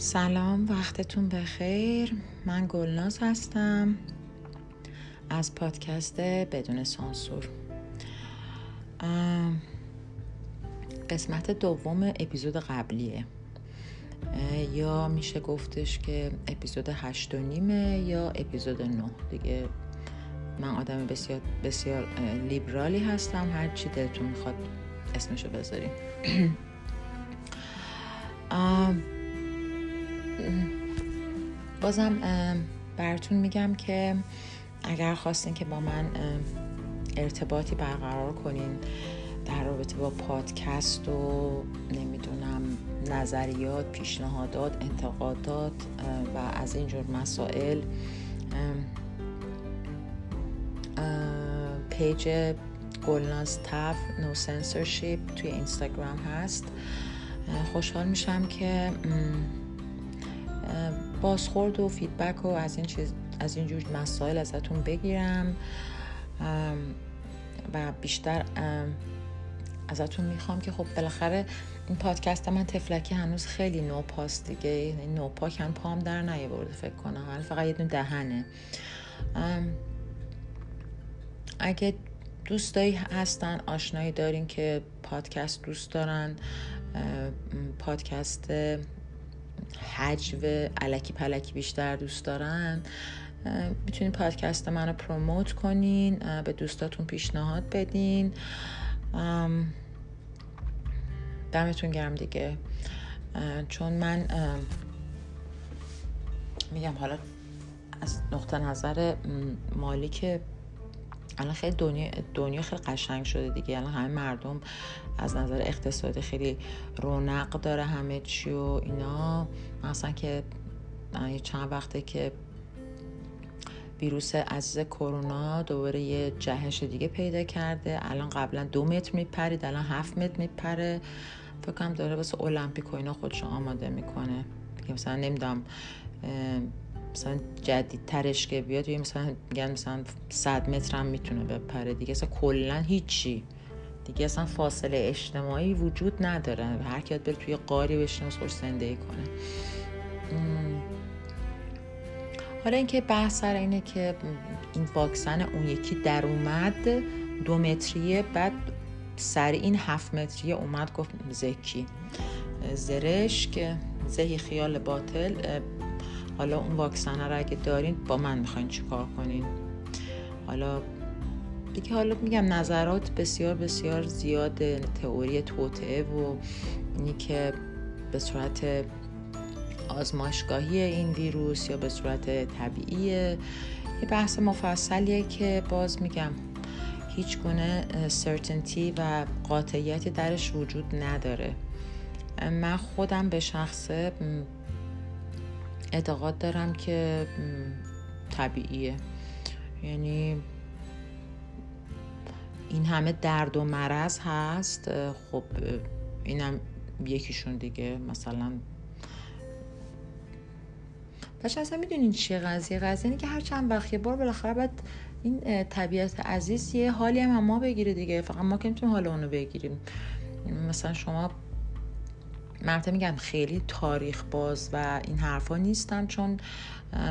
سلام وقتتون بخیر. من گلناز هستم از پادکست بدون سانسور. قسمت دوم اپیزود قبلیه. یا میشه گفتش که اپیزود هشت و نیمه یا اپیزود نه. دیگه من آدم بسیار بسیار لیبرالی هستم. هر چی دلتون می‌خواد اسمشو بذاریم بازم براتون میگم که اگر خواستین که با من ارتباطی برقرار کنین در رابطه با پادکست و نمی‌دونم نظریات پیشنهادات انتقادات و از اینجور مسائل پیج گلناز تف نو سنسورشیپ توی اینستاگرام هست. خوشحال میشم که بازخورد و فیدبک و از این چیز از این جور مسائل ازتون بگیرم. و بیشتر ازتون می‌خوام که خب بالاخره این پادکست من تفلکی هنوز خیلی نوپاست دیگه. یعنی نوپا کن پام در برده فکر کنم. حالا فقط یه دونه دهنه. اگه دوستایی هستن آشنایی دارین که پادکست دوست دارن پادکست حجو علکی پلکی بیشتر دوست دارن می‌تونین پادکست منو پروموت کنین به دوستاتون پیشنهاد بدین. دمتون گرم دیگه. چون من میگم حالا از نقطه نظر مالی که الان خیلی دنیا, دنیا خیلی قشنگ شده دیگه. الان همه مردم از نظر اقتصادی خیلی رونق داره همه چی و اینا. مثلا که چند وقته که ویروس عزیز کرونا دوباره یه جهش دیگه پیدا کرده. الان قبلا دو متر میپرید الان هفت متر میپره. فکرم داره واسه المپیک و اینا خودشو آماده می‌کنه. مثلا نمی‌دونم مثلا جدید ترش که بیاد یه مثلا میگن مثلا 100 متر هم می‌تونه بپره دیگه. اصلا کلا هیچی. دیگه اصلا فاصله اجتماعی وجود نداره. هر کی بره توی قاری بشینه و خوش زندگی کنه. حالا اینکه بحث سر اینه که این واکسن اون یکی در اومد دو متریه بعد سر این هفت متریه اومد گفت زکی که زهی خیال باطل حالا اون واکسن رو اگه دارین با من می‌خواین چیکار کنین؟ حالا دیگه حالا میگم نظرات بسیار بسیار زیاد تئوری توطعه و اینی که به صورت آزمایشگاهی این ویروس یا به صورت طبیعیه. یه بحث مفصلیه که باز میگم هیچ گونه سرتنتی و قاطعیتی درش وجود نداره. من خودم به شخصه اعتقاد دارم که طبیعیه. یعنی این همه درد و مرض هست خب اینم یکیشون دیگه. مثلا بچه اصلا می‌دونین چیه قضیه؟ قضیه اینه که هر چند وقت یه بار بالاخره باید این طبیعت عزیز یه حالی هم, ما بگیره دیگه. فقط ما که می‌تونیم حال اونو بگیریم. مثلا شما مرتب میگم خیلی تاریخ باز و این حرفا نیستم چون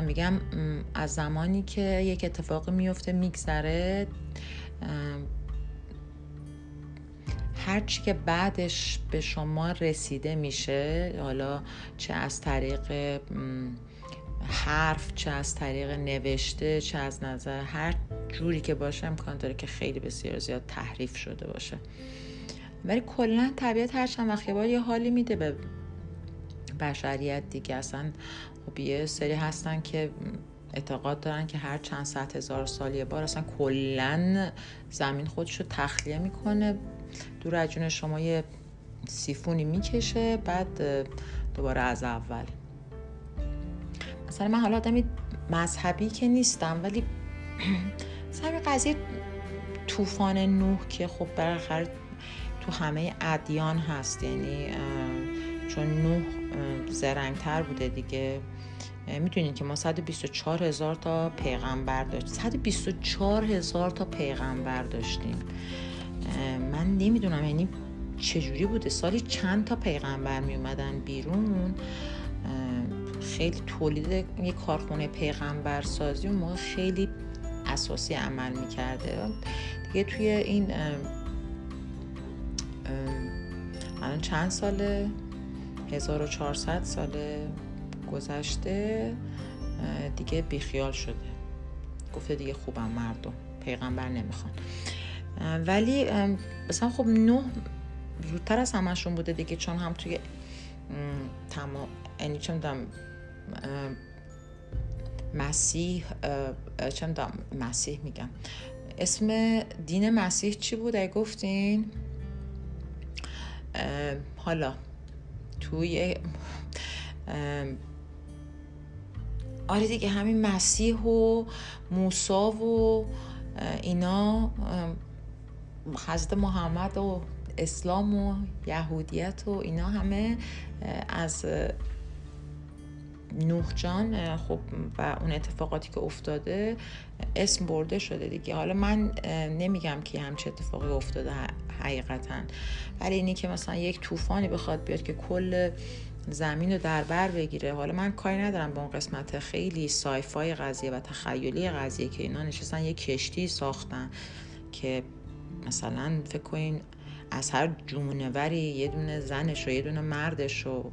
میگم از زمانی که یک اتفاقی میفته میگذره هرچی که بعدش به شما رسیده میشه حالا چه از طریق حرف چه از طریق نوشته چه از نظر هر جوری که باشه امکان داره که خیلی بسیار زیاد تحریف شده باشه. ولی کلا طبیعت هر چند وقت یه حالی میده به بشریت دیگه. اصلا خب یه سری هستن که اعتقاد دارن که هر چند صد هزار سال یه بار اصلا کلا زمین خودشو تخلیه می‌کنه. دور از شما یه سیفونی می‌کشه بعد دوباره از اول. مثلا من حالا آدمی مذهبی که نیستم ولی مثلا قضیه طوفان نوح که خب بالاخره تو همه ادیان هست. یعنی چون نوح زرنگتر بوده دیگه. می‌دونید که ما 124 هزار تا پیغمبر داشتیم 124 هزار تا پیغمبر داشتیم. من نمی‌دونم یعنی چجوری بوده؟ سالی چند تا پیغمبر می اومدن بیرون خیلی تولید یک کارخونه پیغمبر سازی اون موقع خیلی اساسی عمل می‌کرده. دیگه توی این الان چند ساله؟ 1400 سال گذشته. دیگه بیخیال شده. گفته دیگه خوبم مردم. پیغمبر نمی‌خوان. ولی مثلا خب نه زودتر از همشون بوده دیگه چون هم توی تمام یعنی چه مسیح چه مسیح میگم. اسم دین مسیح چی بود؟ ای گفتین؟ حالا توی آره دیگه همین مسیح و موسا و اینا حضرت محمد و اسلام و یهودیت و اینا همه از نوح جان خب و اون اتفاقاتی که افتاده اسم برده شده دیگه. حالا من نمیگم که همچه اتفاقی افتاده حقیقتا. ولی اینی که مثلا یک طوفانی بخواد بیاد که کل زمین رو در بر بگیره حالا من کاری ندارم به اون قسمت خیلی سایفای قضیه و تخیلی قضیه که اینا نشستن یه کشتی ساختن که مثلا فکر کنین از هر جونوری یه دونه زنش و یه دونه مردش و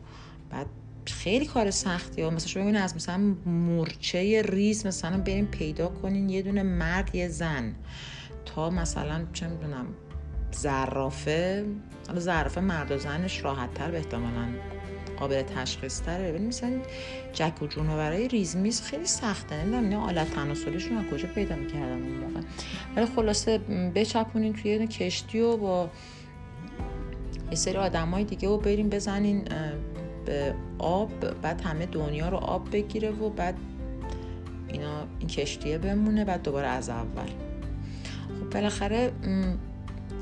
بعد خیلی کار سختی و مثلا شما از مثلا مورچه ریز مثلا بریم پیدا کنین یه دونه مرد یه زن. تا مثلا چه می‌دونم زرافه حالا زرافه مرد و زنش راحت تر به احتمالا قابل تشخیص تره ببین مثلا جک و برای ریزمیز خیلی سخته. نمی‌دونم اینا آلت تناسلیشون کجا پیدا می‌کردن اون موقع. ولی خلاصه بچپونین توی یه کشتی و با یه سری آدمای دیگه و بریم بزنین به آب بعد همه دنیا رو آب بگیره و بعد اینا این کشتیه بمونه بعد دوباره از اول. خب بالاخره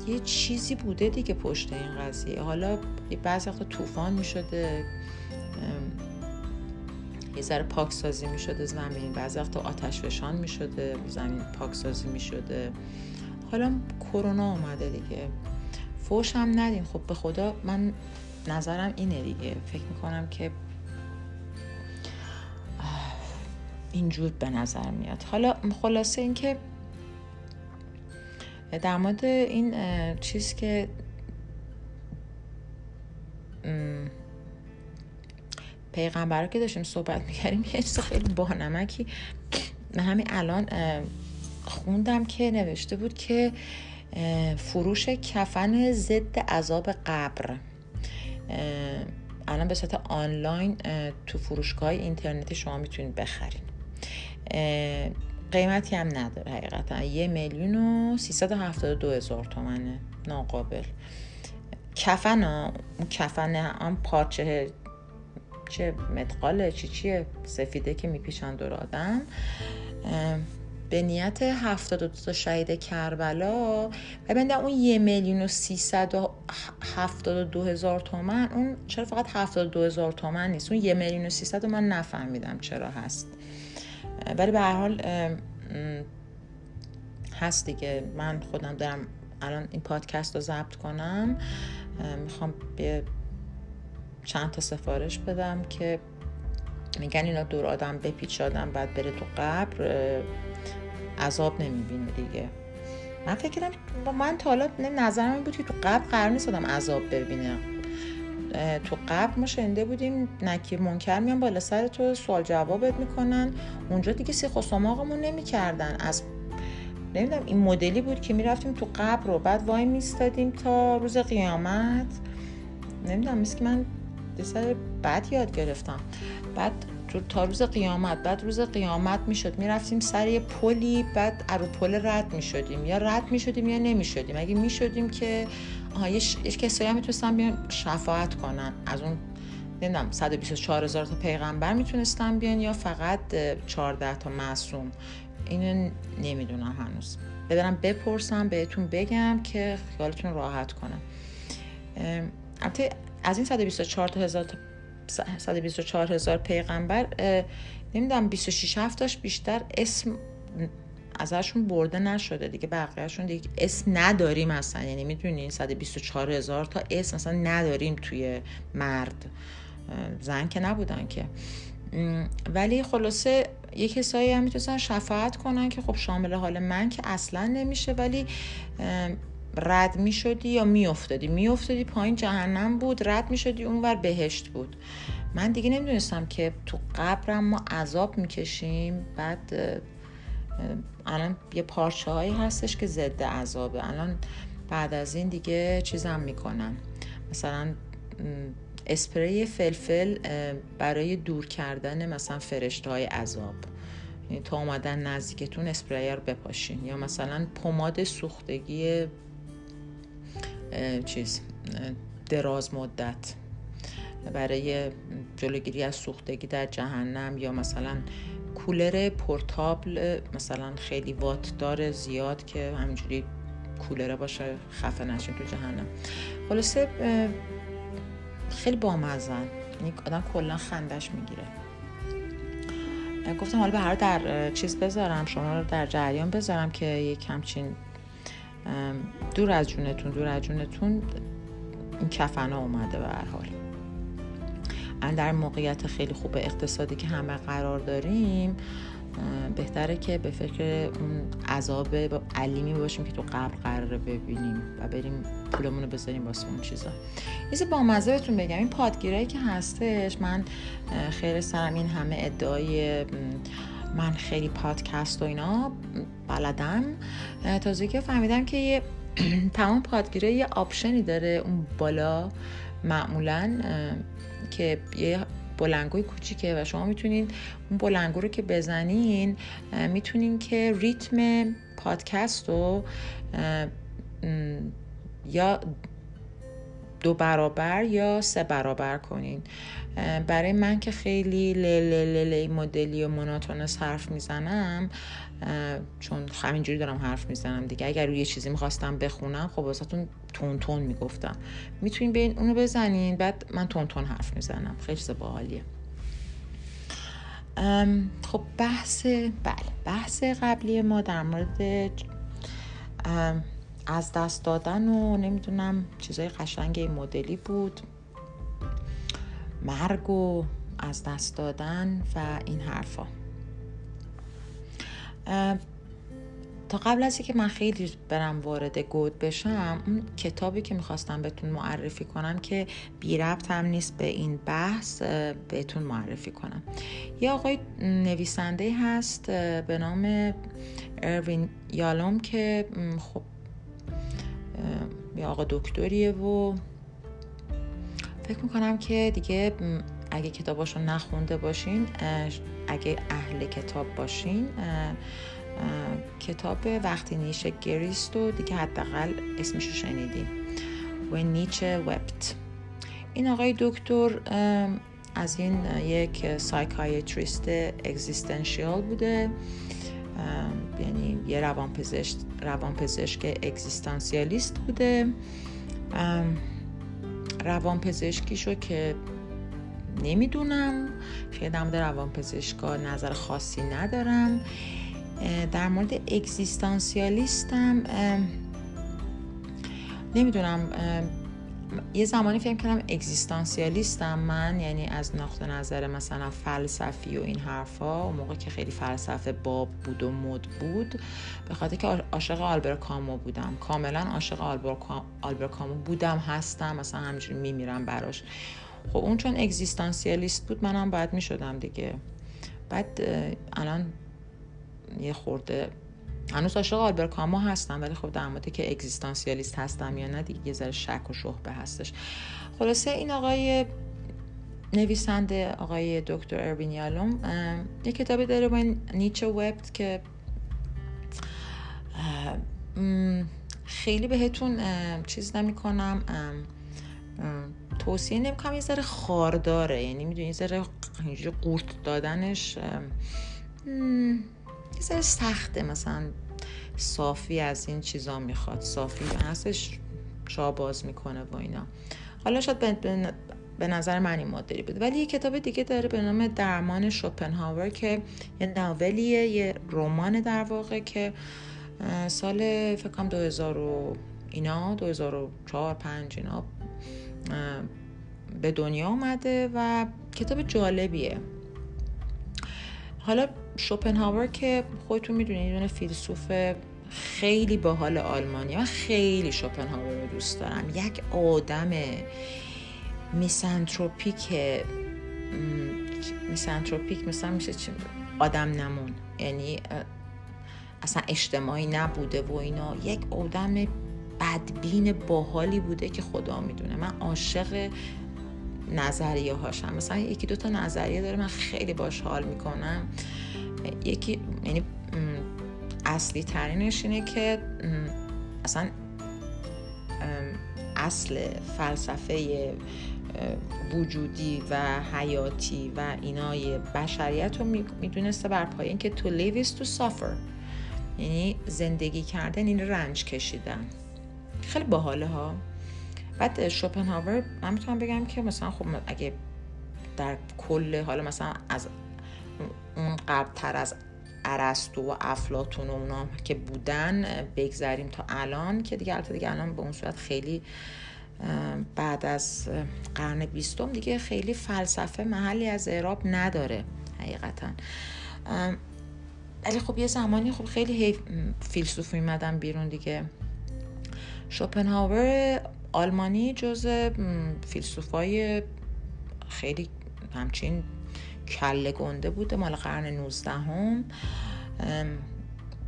یه چیزی بوده دیگه پشت این قضیه. حالا بعضی وقتا طوفان می شده یه ذره پاکسازی می شده زمین. بعضی وقتا آتش فشان می شده زمین پاکسازی می شده حالا کرونا اومده دیگه. فوش هم ندین خب به خدا من نظرم اینه دیگه. فکر می‌کنم که اینجور به نظر میاد. حالا خلاصه اینکه در مورد این چیز که پیغمبر که داشتیم صحبت می‌کردیم یه چیز خیلی بانمکی همین الان خوندم که نوشته بود که فروش کفن ضد عذاب قبر. الان به صورت آنلاین تو فروشگاه اینترنتی شما می‌تونید بخرین قیمتی هم نداره حقیقتا. یه میلیون و سیصد دو هزار تومنه. ناقابل. کفن ها کفن هم پارچه چه متقاله چی چیه سفیده که میپیشن دور آدم. به نیت 72 تا شهید کربلا و بنده اون یه میلیون و سیصد و هفتاد دو هزار تومن. اون چرا فقط هفتاد دو هزار تومن نیست؟ اون یه میلیون و سیصد من نفهمیدم چرا هست. ولی به هر حال هست دیگه. من خودم دارم الان این پادکست رو ضبط کنم. می‌خوام به چند تا سفارش بدم که میگن اینا دور آدم بپیچ آدم بعد بره تو قبر عذاب نمی‌بینه دیگه. من فکر کردم من تا حالا نظرم این بود که تو قبر قرار نیست آدم عذاب ببینه. تو قبل ما شنده بودیم نکیر منکر میان بالا سر تو سوال جوابت می‌کنن. اونجا دیگه سیخ و سماقمون نمی‌کردن. از نمی‌دونم این مدلی بود که می‌رفتیم تو قبر رو بعد وای میستادیم تا روز قیامت. نمی‌دونم مثل که من سر بعد یاد گرفتم. بعد تا روز قیامت بعد روز قیامت می‌شد. می‌رفتیم سر یه پلی بعد ارو پل رد می‌شدیم. یا رد می‌شدیم یا نمی‌شدیم. اگه می‌شدیم که آها یه, ش... کسایی هم می‌تونستن بیان شفاعت کنن. از اون نمی‌دونم 124 هزار تا پیغمبر می‌تونستن بیان یا فقط 14 تا معصوم. اینو نمی‌دونم هنوز. ببرم بپرسم بهتون بگم که خیالتون راحت کنم البته از این 124 تا هزار 124 هزار پیغمبر نمی‌دونم 26 هفتاش بیشتر اسم ازشون برده نشده دیگه بقیهشون دیگه اسم نداریم اصلا. یعنی می‌دونین 124 هزار تا اسم اصلا نداریم توی مرد. زن که نبودن که. ولی خلاصه یه کسایی هم می‌تونستن شفاعت کنن که خب شامل حال من که اصلا نمیشه. ولی رد می‌شدی یا میافتادی؟ میافتادی پایین جهنم بود رد می‌شدی اونور بهشت بود. من دیگه نمی‌دونستم که تو قبرم ما عذاب می‌کشیم. بعد الان یه پارچه هایی هستش که ضد عذابه. الان بعد از این دیگه چیزم می‌کنن. مثلا اسپری فلفل برای دور کردن مثلا فرشته های عذاب. یعنی تا اومدن نزدیکتون اسپری رو بپاشین. یا مثلا پماد سوختگی چیز دراز مدت برای جلوگیری از سوختگی در جهنم یا مثلا کولر پورتابل مثلا خیلی وات دار زیاد که همینجوری کولره باشه خفه نشین تو جهنم. خلاصه خیلی بامزن یعنی آدم کلا خندش می‌گیره. گفتم حالا به هر در چیز بذارم شما رو در جریان بذارم که یک همچین دور از جونتون دور از جونتون این کفنا اومده به هر حال. در موقعیت خیلی خوب اقتصادی که همه قرار داریم بهتره که به فکر اون عذاب علیمی باشیم که تو قبل قراره ببینیم و بریم پولمون رو بذاریم واسه اون چیزا. یه با مزه بهتون بگم این پادگیرایی که هستش من خیر سرم این همه ادعای من خیلی پادکست و اینا بلدم. تازه که فهمیدم که یه تمام پادگیره یه آپشنی داره اون بالا معمولا که یه بلنگوی کوچیکه و شما می‌تونین اون بلنگو رو که بزنین می‌تونین که ریتم پادکست رو یا دو برابر یا سه برابر کنین. برای من که خیلی لی مدلی و مناتونس حرف می‌زنم چون همینجوری دارم حرف می‌زنم دیگه. اگر روی چیزی می‌خواستم بخونم خب واسهتون تون تون می‌گفتم. می‌تونین به اونو بزنین بعد من تون تون حرف می‌زنم. خیلی چیز باحالیه. خب بحث بله بحث قبلی ما در مورد از دست دادن و نمی‌دونم چیزای قشنگ مدلی بود. مرگ و از دست دادن و این حرفا. تا قبل از که من خیلی برم وارد گود بشم اون کتابی که می‌خواستم بهتون معرفی کنم که بی ربط هم نیست به این بحث بهتون معرفی کنم. یه آقای نویسنده هست به نام اروین یالوم که خب یه آقا دکتریه و فکر می‌کنم که دیگه اگه کتاباشو نخونده باشین اگه اهل کتاب باشین کتاب وقتی نیچه گریست و دیگه حداقل اسمشو شنیدیم و Nietzsche Wept این آقای دکتر از این یک psychiatrist existential بوده. یعنی یه روانپزشک روانپزشک اگزیستانسیالیست بوده. روانپزشکیشو که نمی‌دونم خیلی در مورد روانپزشکا نظر خاصی ندارم. در مورد اگزیستانسیالیستم نمی‌دونم یه زمانی فکر کردم اگزیستانسیالیستم من یعنی از نقطه نظر مثلا فلسفی و این حرفا اون موقع که خیلی فلسفه باب بود و مد بود به خاطر که عاشق آلبر کامو بودم. کاملا عاشق آلبر کامو بودم هستم مثلا همینجوری میمیرم براش. خب اون چون اگزیستانسیالیست بود منم باید می‌شدم دیگه. بعد الان یه خورده هنوز عاشق آلبر کامو هستم ولی خب در مورد که اگزیستانسیالیست هستم یا نه دیگه یه ذره شک و شبهه هستش. خلاصه این آقای نویسنده آقای دکتر اروین یالوم یه کتابی داره با نیچه وبت که خیلی بهتون چیز نمی کنم توصیه نمی کنم یه ذره خارداره یعنی می‌دونی یه ذره قورت دادنش یه ذره سخته مثلا صافی از این چیزا می‌خواد صافی هستش چا باز می‌کنه و اینا. حالا شاید به نظر من این مدلی بود ولی یه کتاب دیگه داره به نام درمان شوپنهاور که یه ناولیه یه رمان در واقع که سال فکر کنم 2000 و اینا 2004 5 اینا به دنیا اومده و کتاب جالبیه. حالا شوپنهاور که خودتون می‌دونید یه فیلسوف خیلی باحال آلمانی من خیلی شوپنهاور رو دوست دارم. یک آدم میسانتروپیک میسانتروپیک مثلا میشه چی؟ آدم نمون. یعنی اصلا اجتماعی نبوده و اینا. یک آدم بدبین باحالی بوده که خدا می‌دونه. من عاشق نظریه هاشم مثلا یکی دوتا نظریه داره من خیلی باش حال می‌کنم. یکی یعنی اصلی ترینش اینه که اصلا اصل فلسفه وجودی و حیاتی و اینای بشریت رو می‌دونسته بر پایه اینکه تو live is to suffer. یعنی زندگی کردن این رنج کشیدن. خیلی باحاله ها. بعد شوپنهاور من می‌تونم بگم که مثلا خب اگه در کل حالا مثلا از قبلتر از ارسطو و افلاتون و اونا که بودن بگذریم تا الان که دیگه البته دیگه الان به اون صورت خیلی بعد از قرن بیستم دیگه خیلی فلسفه محلی از اعراب نداره حقیقتا. ولی خب یه زمانی خب خیلی فیلسوف میمدن بیرون دیگه. شوپنهاور آلمانی جز فیلسوفای خیلی همچین کله گنده بوده مال قرن 19 هم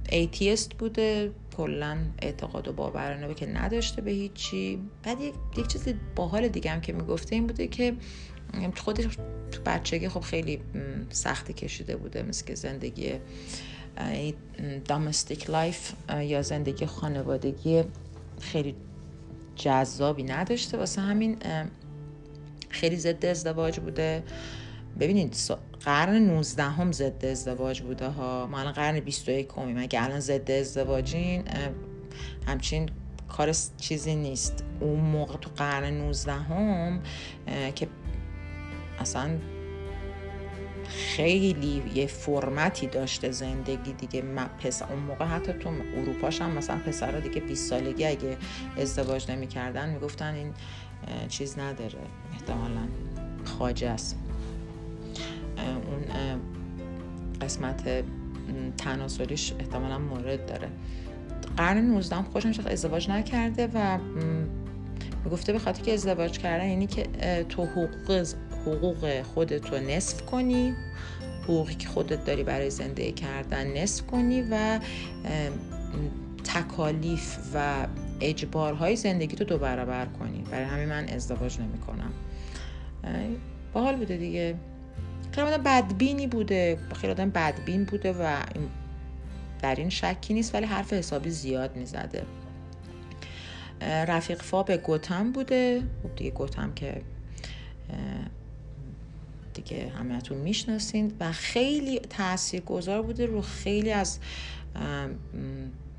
atheist بوده کلا اعتقاد و باور که نداشته به هیچی. بعد یک, یک چیز باحال دیگه هم که می‌گفته این بوده که خودش تو بچگی خب خیلی سختی کشیده بوده مثل که زندگی domestic life یا زندگی خانوادگی خیلی جذابی نداشته. واسه همین خیلی ضد ازدواج بوده. ببینید قرن 19 هم ضد ازدواج بوده ها. ما الان قرن 21 همیم اگه الان ضد ازدواجین همچین کار چیزی نیست. اون موقع تو قرن 19 هم که اصلا خیلی یه فرمتی داشته زندگی دیگه. پسر اون موقع حتی تو اروپاش هم مثلا پسرها دیگه 20 سالگی اگه ازدواج نمی‌کردن می‌گفتن این چیز نداره. احتمالا خاجه است. اون قسمت تناسلیش احتمالا مورد داره. قرن 19 خوشم شد ازدواج نکرده و گفته به خاطر که ازدواج کردن یعنی که تو حقوق حقوق خودت رو نصف کنی حقوقی که خودت داری برای زندگی کردن نصف کنی و تکالیف و اجبارهای زندگی تو دو برابر کنی. برای همین من ازدواج نمی کنم باحال بوده دیگه. خیلی آدم بدبینی بوده. خیلی آدم بدبین بوده و در این شکی نیست ولی حرف حسابی زیاد می‌زده. رفیق فاب گوتم بوده. خب دیگه گوتم که دیگه همهتون می‌شناسید و خیلی تأثیر گذار بوده رو خیلی از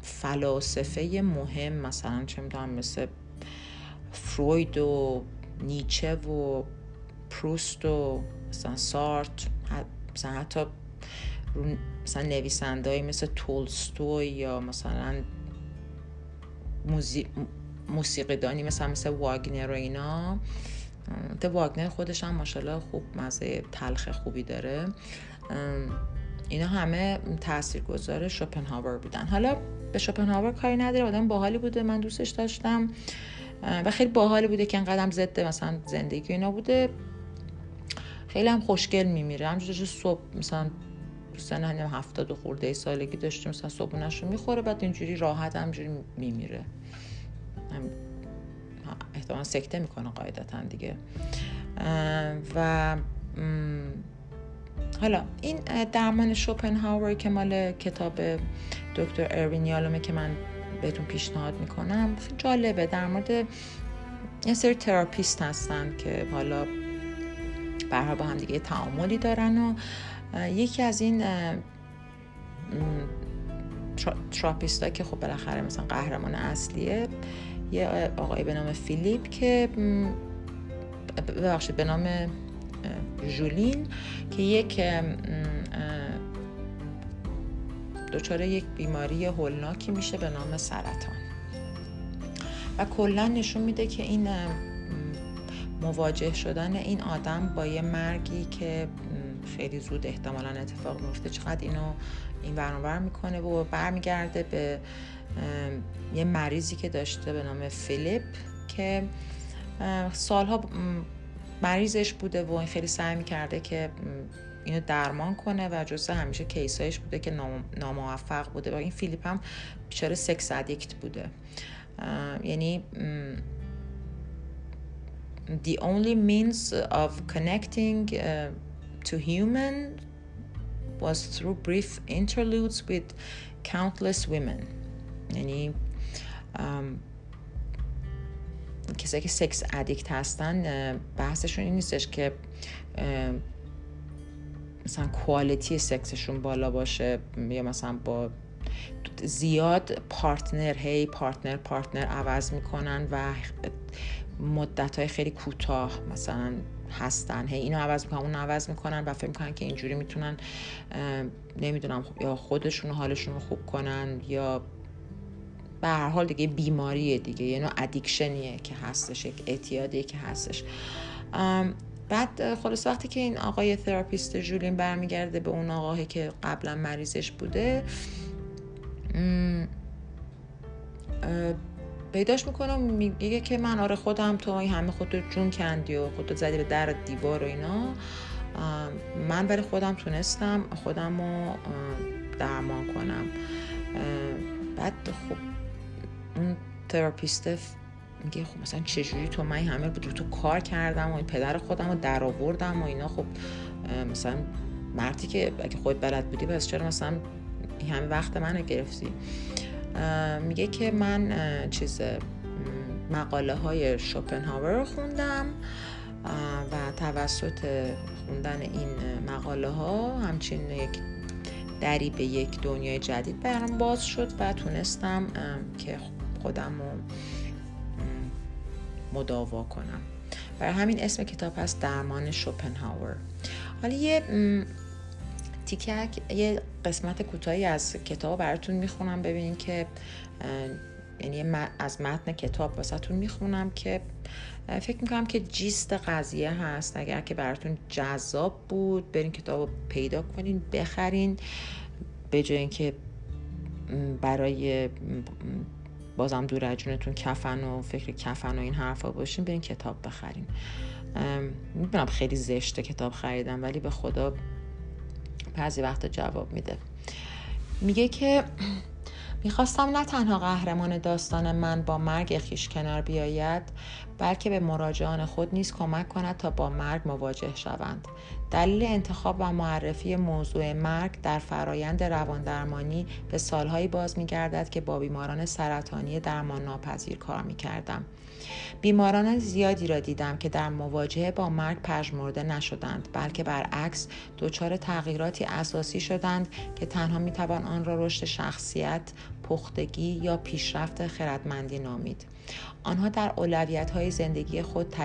فلاسفه مهم مثلا چه می‌دونم مثل فروید و نیچه و پروست و مثلا سارت مثلا حتی مثلا نویسنده مثل تولستوی یا مثلا موسیقیدانی مثلا مثل واگنر و اینا. ته واگنر خودش هم ماشاءالله خوب مزه تلخ خوبی داره. اینا همه تاثیرگذار شوپنهاور بودن. حالا به شوپنهاور کاری نداره آدم باحالی بوده. من دوستش داشتم. و خیلی باحالی بوده که انقدر ضد مثلا زندگی اینا بوده. خیلی هم خوشگل میمیره. همجوری صبح مثلا سن هم هفتاد و خورده سالگی داشته مثلا صبحونش رو می‌خوره بعد اینجوری راحت همجوری میمیره. احتمال سکته می‌کنه قاعدتا دیگه. و حالا این درمان شوپنهاور که مال کتاب دکتر اروین یالومه که من بهتون پیشنهاد می‌کنم جالبه. در مورد یه سری therapist هستن که حالا برها با هم دیگه تعاملی دارن و یکی از این therapist که خب بالاخره مثلا قهرمان اصلیه یه آقای به نام فیلیپ که ببخشید به نام جولین که یک دچار یک بیماری هولناکی میشه به نام سرطان. و کلا نشون میده که این مواجه شدن این آدم با یه مرگی که خیلی زود احتمالا اتفاق میفته چقدر اینو این برانور می‌کنه و برمیگرده به یه مریضی که داشته به نام فیلیپ که سالها مریضش بوده و خیلی سعی می‌کرده که اینو درمان کنه و جزء همیشه کیسایش بوده که ناموفق بوده. و این فیلیپ هم بیچاره سکس ادیکت بوده؟ یعنی the only means of connecting uh, to human was through brief interludes with countless women. یعنی کسایی که sex addict هستن بحثشون این نیستش که مثلا quality سکسشون بالا باشه یا مثلا با زیاد partner هی partner partner عوض می‌کنن و مدت های خیلی کوتاه مثلا هستن. هی اینو عوض می‌کنن اون عوض می‌کنن و فکر می‌کنن که اینجوری می‌تونن نمی‌دونم یا خودشون حالشون رو خوب کنن یا به هر حال دیگه بیماریه دیگه. یه نوع addiction یه که هستش یک اعتیادیه که هستش. بعد خلاص وقتی که این آقای therapist جولین برمیگرده به اون آقایی که قبلا مریضش بوده پیداش می‌کنم میگه که من آره خودم تو این همه خودتو جون کندی و خودتو زدی به در دیوار و اینا. من برای خودم تونستم خودم رو درمان کنم. بعد خب اون تراپیست میگه خب مثلا چجوری تو من همه بود تو کار کردم و این پدر خودم رو در آوردم و اینا. خب مثلا مردی که اگه خود بلد بودی پس چرا مثلا همه وقت منو گرفتی؟ میگه که من چیز مقاله های شوپنهاور رو خوندم و توسط خوندن این مقاله ها همچین یک دری به یک دنیای جدید برام باز شد و تونستم که خودم رو مداوا کنم. برای همین اسم کتاب هست درمان شوپنهاور. حالا یه تیکک یه قسمت کوتاهی از کتاب براتون می‌خونم ببینین که یعنی از متن کتاب واسهتون می‌خونم که فکر می‌کنم که جیست قضیه هست. اگر که براتون جذاب بود برین کتاب پیدا کنین بخرین. به جای اینکه برای بازم دور اجونتون کفن و فکر کفن و این حرفا باشین برین کتاب بخرین. می‌دونم خیلی زشته کتاب خریدم ولی به خدا بعضی وقت جواب میده. میگه که می‌خواستم نه تنها قهرمان داستان من با مرگ خیش کنار بیاید بلکه به مراجعان خود نیز کمک کند تا با مرگ مواجه شوند. دلیل انتخاب و معرفی موضوع مرگ در فرایند رواندرمانی به سالهایی باز میگردد که با بیماران سرطانی درمان ناپذیر کار می‌کردم. بیماران زیادی را دیدم که در مواجهه با مرگ پژمرده نشدند بلکه برعکس دچار تغییراتی اساسی شدند که تنها می‌توان آن را رشد شخصیت پختگی یا پیشرفت خردمندی نامید. آنها در اولویت های زندگی خود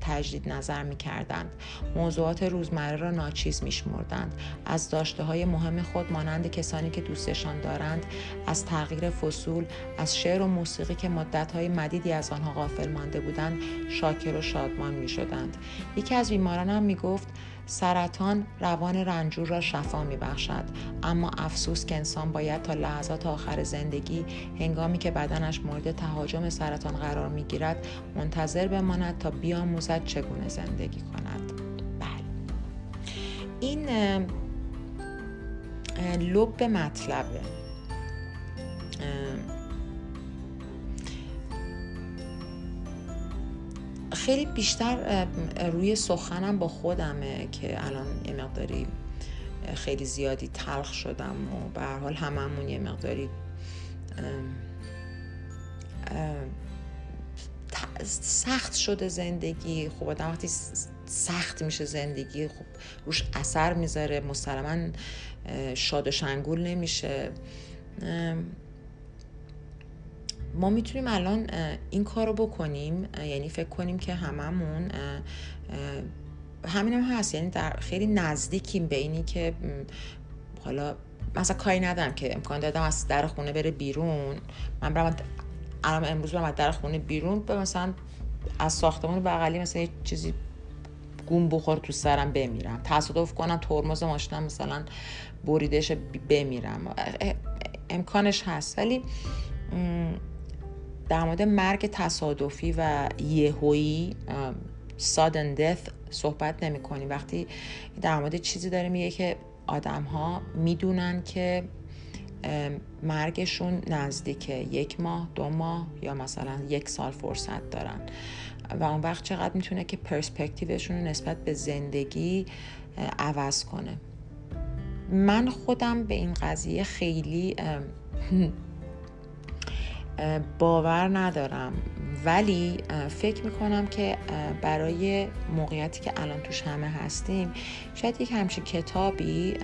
تجدید نظر می کردند. موضوعات روزمره را ناچیز می شمردند. از داشته های مهم خود مانند کسانی که دوستشان دارند از تغییر فصول از شعر و موسیقی که مدت های مدیدی از آنها غافل مانده بودند شاکر و شادمان می شدند. یکی از بیمارانم می گفت سرطان روان رنجور را شفا می بخشد اما افسوس که انسان باید تا لحظات آخر زندگی هنگامی که بدنش مورد تهاجم سرطان قرار می گیرد منتظر بماند تا بیاموزد چگونه زندگی کند. بله. این لب مطلبه. خیلی بیشتر روی سخنم با خودمه که الان یه مقداری خیلی زیادی تلخ شدم و به حال هممون یه مقداری سخت شده زندگی. خب آدم وقتی سخت میشه زندگی خب روش اثر می‌ذاره مسلما شاد و شنگول نمیشه. ما می‌تونیم الان این کار رو بکنیم یعنی فکر کنیم که هممون همین هم هست. یعنی در خیلی نزدیکیم به اینی که حالا مثلا کاری ندارم که امکان دادم از در خونه بره بیرون. من برم الان امروز برم از در خونه بیرون به مثلا از ساختمان بغلی مثلا یه چیزی گون بخور تو سرم بمیرم. تصادف کنم ترمز ماشینم مثلا بریدش بمیرم. امکانش هست. ولی در مورد مرگ تصادفی و یهویی سادن دث صحبت نمی کنی. وقتی در مورد چیزی داره میگه که آدم ها می‌دونن که مرگشون نزدیکه. یک ماه دو ماه یا مثلا یک سال فرصت دارن. و اون وقت چقدر می‌تونه که پرسپکتیوشون نسبت به زندگی عوض کنه. من خودم به این قضیه خیلی باور ندارم. ولی فکر می‌کنم که برای موقعیتی که الان توش همه هستیم شاید یک همچین کتابی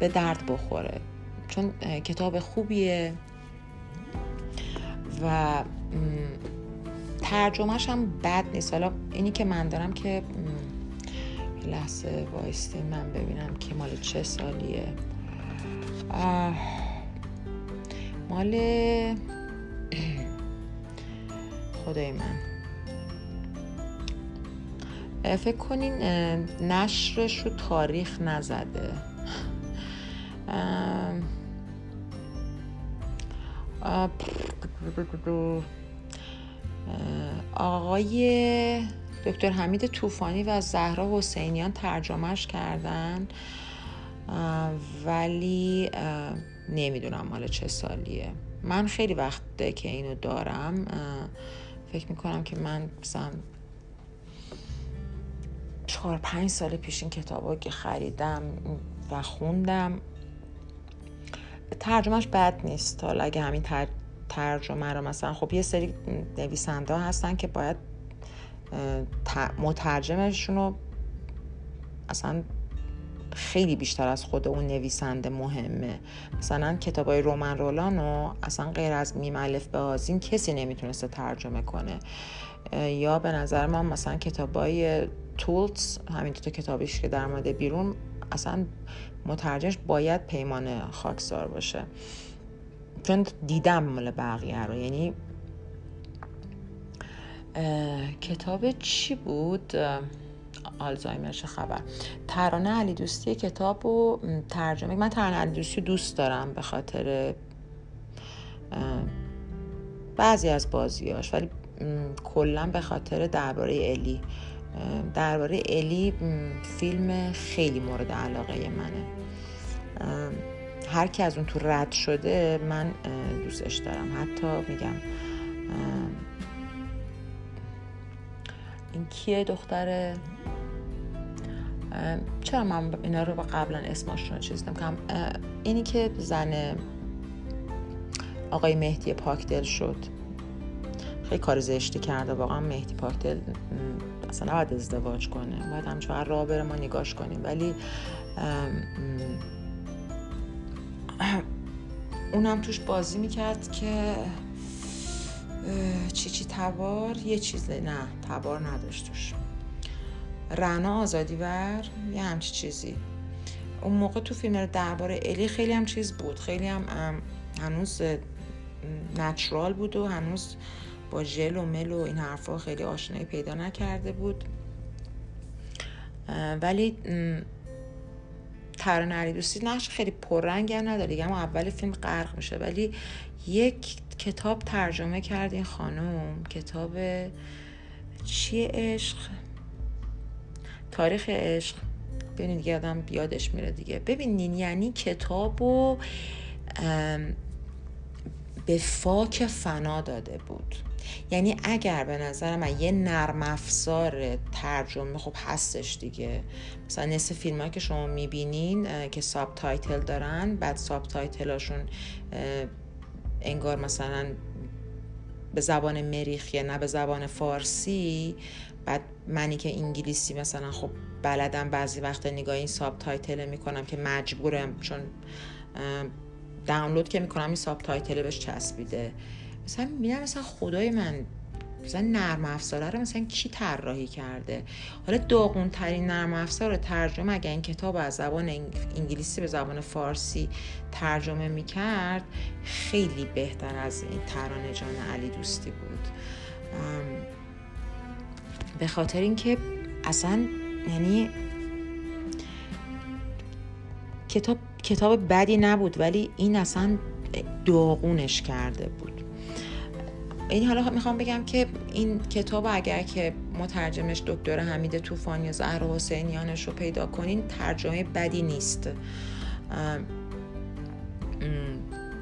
به درد بخوره. چون کتاب خوبیه و ترجمهش هم بد نیست. حالا اینی که من دارم که لحظه وایستی من ببینم که مال چه سالیه. مال خدای من. فکر کنین نشرش رو تاریخ نزده. آقای دکتر حمید طوفانی و زهرا حسینیان ترجمهش کردن. ولی نمی‌دونم مال چه سالیه. من خیلی وقته که اینو دارم. فکر می‌کنم که من مثلا چهار پنج سال پیش این کتاب که خریدم و خوندم ترجمهش بد نیست. حالا اگه همین ترجمه رو مثلا خب یه سری نویسنده هستن که باید مترجمشون رو اصلا خیلی بیشتر از خود اون نویسنده مهمه. مثلا کتاب های رومن رولانو اصلا غیر از میمالف به آزین کسی نمی‌تونسته ترجمه کنه. یا به نظر من مثلا کتاب های تولتس همین تو کتابیش که در مورد بیرون اصلا مترجمش باید پیمان خاکسار باشه. چون دیدم مال بقیه رو. یعنی کتاب چی بود؟ آلزایمر چه خبر. ترانه علی دوستی کتاب و ترجمه من ترانه علی دوستی دوست دارم به خاطر بعضی از بازیاش ولی کلا به خاطر درباره الی. درباره الی فیلم خیلی مورد علاقه منه. هر کی از اون تو رد شده من دوستش دارم. حتی میگم این کیه دختر؟ چرا من اینا رو قبلا اسماشون رو چیز کنم اینی که زن آقای مهدی پاکدل شد. خیلی کار زشتی کرده واقعا مهدی پاکدل اصلا نباید ازدواج کنه. باید همچنان راه بره ما نگاش کنیم. ولی اونم توش بازی می‌کرد که چی چی تبار؟ یه چیز نه تبار نداشت توش. رنا آزادی ور یه همچی چیزی. اون موقع تو فیلم درباره الی خیلی هم چیز بود. خیلی هم هنوز نچرال بود و هنوز با ژل و مل و این حرفا خیلی آشنایی پیدا نکرده بود. ولی ترانه علی دوستی نقش خیلی پررنگ هم نداره. اما اول فیلم غرق میشه. ولی یک کتاب ترجمه کرد این خانم. کتاب چیه؟ عشق. تاریخ عشق ببینید دیگه آدم بیادش میره دیگه. ببینین یعنی کتاب و به فاک فنا داده بود. یعنی اگر به نظر من یه نرم افزار ترجمه خب هستش دیگه. مثلا نصف فیلم که شما می‌بینین که subtitle دارن بعد subtitle اشون انگار مثلا به زبان مریخیه نه به زبان فارسی. بعد منی که انگلیسی مثلا خب بلدم بعضی وقت نگاه این subtitle می‌کنم که مجبورم چون دانلود که می‌کنم این subtitle بهش چسبیده. مثلا میرم مثلا خدای من مثلا نرم افزاره رو مثلا کی طراحی کرده؟ حالا داغون ترین نرم افزار ترجمه اگر این کتاب از زبان انگلیسی به زبان فارسی ترجمه می‌کرد خیلی بهتر از این ترانه جان علی دوستی بود. به خاطر اینکه اصلا یعنی کتاب کتاب بدی نبود ولی این اصلا داغونش کرده بود. این حالا می‌خوام بگم که این کتاب اگر که مترجمش دکتر حمید طوفانی یا زهر حسینیانش رو پیدا کنین ترجمه بدی نیست.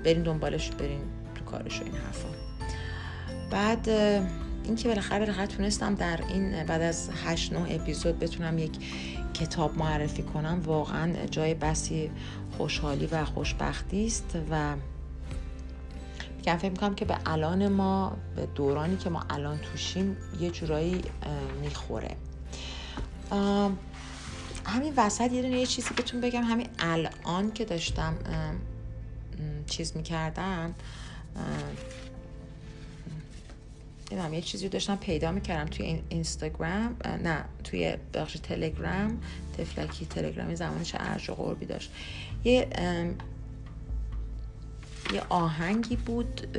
برین دنبالش برین تو کارش این حرفا. بعد اینکه بالاخره بالاخره تونستم در این بعد از 8 9 اپیزود بتونم یک کتاب معرفی کنم واقعا جای بسی خوشحالی و خوشبختی است و میگم فکر می‌کنم که به الان ما به دورانی که ما الان توشیم یه جورایی می‌خوره. همین وسط یه دونه یه چیزی بهتون بگم. همین الان که داشتم چیز می‌کردم نمی‌دونم یه چیزی داشتم پیدا می‌کردم توی این اینستاگرام نه توی بخش تلگرام تفلکی تلگرامی زمانش ارج و قربی داشت. یه یه آهنگی بود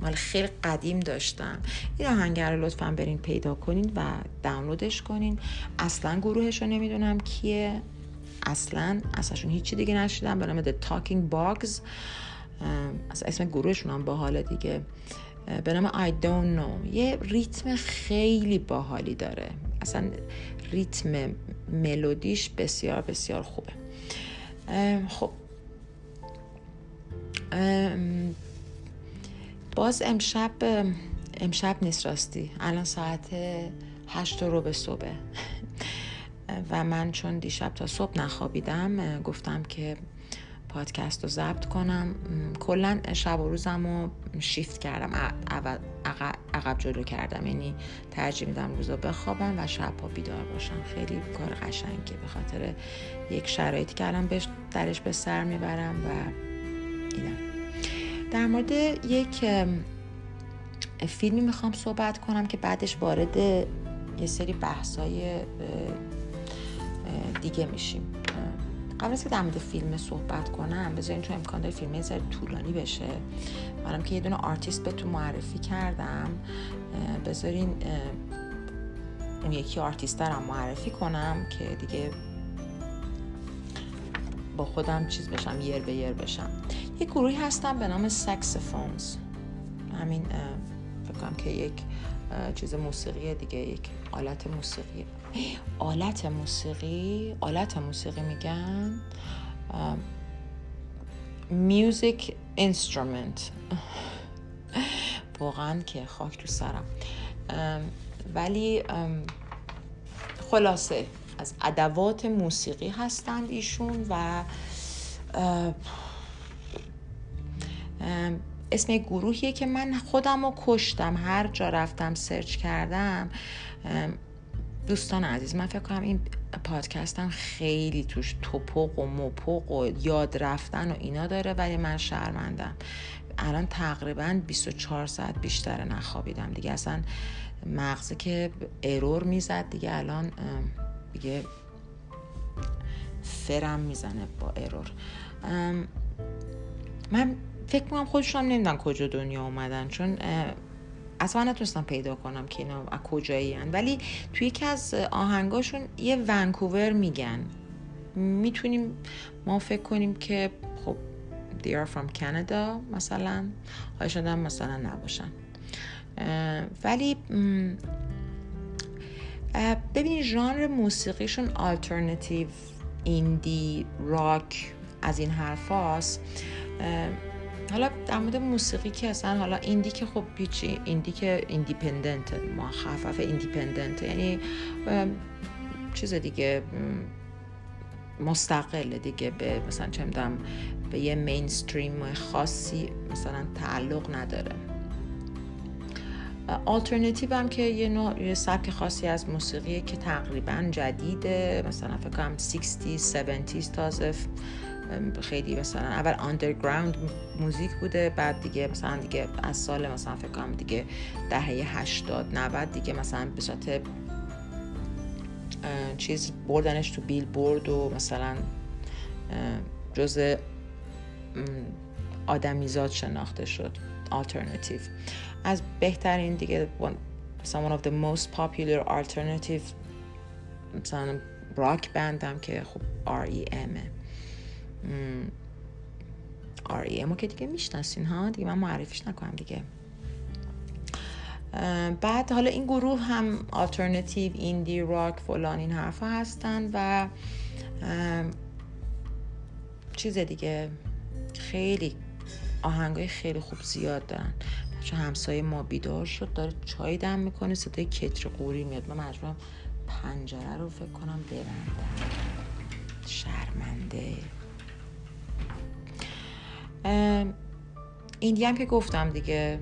مال خیلی قدیم داشتم. این آهنگ رو لطفا برین پیدا کنین و دانلودش کنین. اصلا گروهش رو نمی‌دونم کیه. اصلا اصلا هیچی دیگه نشیدم به نام The Talking Bugs اصلا اسم گروهشون هم باحاله دیگه. به نام I don't know. یه ریتم خیلی باحالی داره. اصلا ریتم ملودیش بسیار بسیار خوبه. خب. باز امشب امشب نیست راستی. الان ساعت هشت رو به صبح و من چون دیشب تا صبح نخوابیدم گفتم که پادکست رو ضبط کنم. کلا شب و روزم رو شیفت کردم. عقب جلو کردم. یعنی ترجیح میدم روزا بخوابم و شب ها بیدار باشم. خیلی کار قشنگه به خاطر یک شرایطی که الان درش به سر می‌برم و اینم. در مورد یک فیلمی می‌خوام صحبت کنم که بعدش وارد یه سری بحثای دیگه میشیم. قبل از که در مورد فیلم صحبت کنم بذارین چون امکان داره فیلم یه طولانی بشه. منم که یه دونه آرتیست بهتون معرفی کردم بذارین اون یکی آرتیست هم معرفی کنم که دیگه با خودم چیز بشم یر به یر بشم. یک گروهی هستم به نام سکسفونز. همین فکر کنم که یک چیز موسیقی دیگه یک آلت موسیقی. آلت موسیقی آلت موسیقی میگن music instrument واقعا که خاک تو سرم. ولی خلاصه از ادوات موسیقی هستند ایشون و اسم گروهیه که من خودم رو کشتم. هر جا رفتم search کردم دوستان عزیز من فکر کنم این پادکستم خیلی توش توپق و مپق و یاد رفتن و اینا داره ولی من شرمندم. الان تقریبا 24 ساعت بیشتر نخوابیدم. دیگه اصلا مغزه که ارور می‌زد دیگه الان دیگه فرم می‌زنه با ارور. من فکر می‌کنم خودشون هم نمیدن کجا دنیا اومدن چون اصلا نتونستم پیدا کنم که اینا از کجایی ولی توی یکی از آهنگاشون یه ونکوور میگن. می‌تونیم ما فکر کنیم که خب they are from Canada مثلا. هم مثلا نباشن. ولی ببینید ژانر موسیقیشون alternative indie rock از این حرف هاست حالا در مورد موسیقی که اصلا حالا indie که خب پیچی indie که independent مخفف independent یعنی چیز دیگه مستقل دیگه به مثلا چه به یه مینستریم خاصی مثلا تعلق نداره. آلترنتیو هم که یه نوع یه سبک خاصی از موسیقی که تقریبا جدیده مثلا فکر کنم 60 70 تازه خیلی مثلا اول آندرگراوند موزیک بوده بعد دیگه مثلا دیگه از سال مثلا فکر کنم دیگه دهه 80 90 دیگه مثلا به صورت چیز بردنش تو بیل بورد و مثلا جز آدمیزاد شناخته شد alternative. از بهترین دیگه مثلا one of the most popular alternative مثلا راک بندم که خب R.E.M. R.E.M. که دیگه می‌شناسین ها؟ دیگه من معرفیش نکنم دیگه. بعد حالا این گروه هم آلترنتیو ایندی راک فلان این حرفا هستن و چیز دیگه خیلی آهنگای خیلی خوب زیاد دارن. چون همسایه ما بیدار شد داره چای دم می‌کنه صدای کتر قوری میاد. من مجبورم پنجره رو فکر کنم ببندم شرمنده. ایندی هم که گفتم دیگه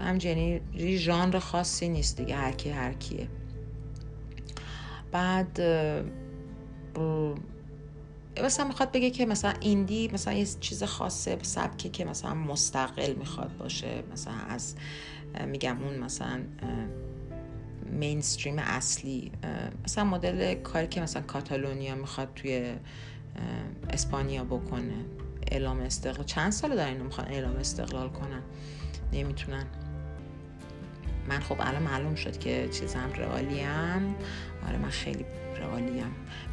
هم جنی ژانر خاصی نیست دیگه هر کی هر کیه. بعد مثلا می‌خواد بگه که مثلا ایندی مثلا یه چیز خاصه سبکی که مثلا مستقل می‌خواد باشه. مثلا از میگم اون مثلا مینستریم اصلی. مثلا مدل کاری که مثلا کاتالونیا می‌خواد توی اسپانیا بکنه. اعلام استقلال. چند ساله دارن اینو می‌خوان اعلام استقلال کنن؟ نمی‌تونن. من خب الان معلوم شد که چیزم رئالیم. آره من خیلی رئالیم.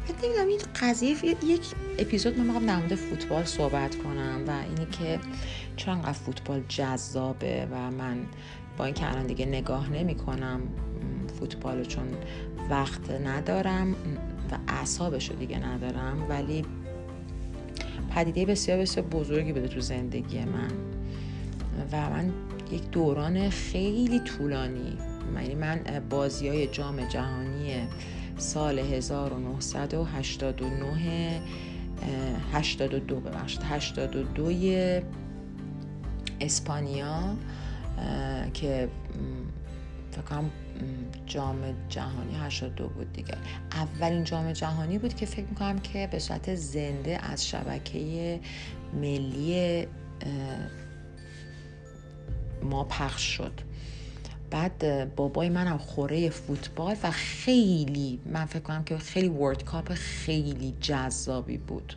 بعد نمی‌دونم این قضیه یک اپیزود من می‌خوام در فوتبال صحبت کنم و اینی که چرا فوتبال جذابه و من با اینکه الان دیگه نگاه نمی کنم فوتبال چون وقت ندارم و اعصابش رو دیگه ندارم ولی پدیده بسیار بسیار بزرگی بوده تو زندگی من. و من یک دوران خیلی طولانی یعنی من بازی های جام جهانی سال 1989 82 ببخشید 82 اسپانیا که فکر کنم جام جهانی 82 بود دیگه. اولین جام جهانی بود که فکر می‌کنم که به صورت زنده از شبکه ملی ما پخش شد. بعد بابای منم خوره فوتبال و خیلی من فکر کنم که خیلی ورد کاپ خیلی جذابی بود.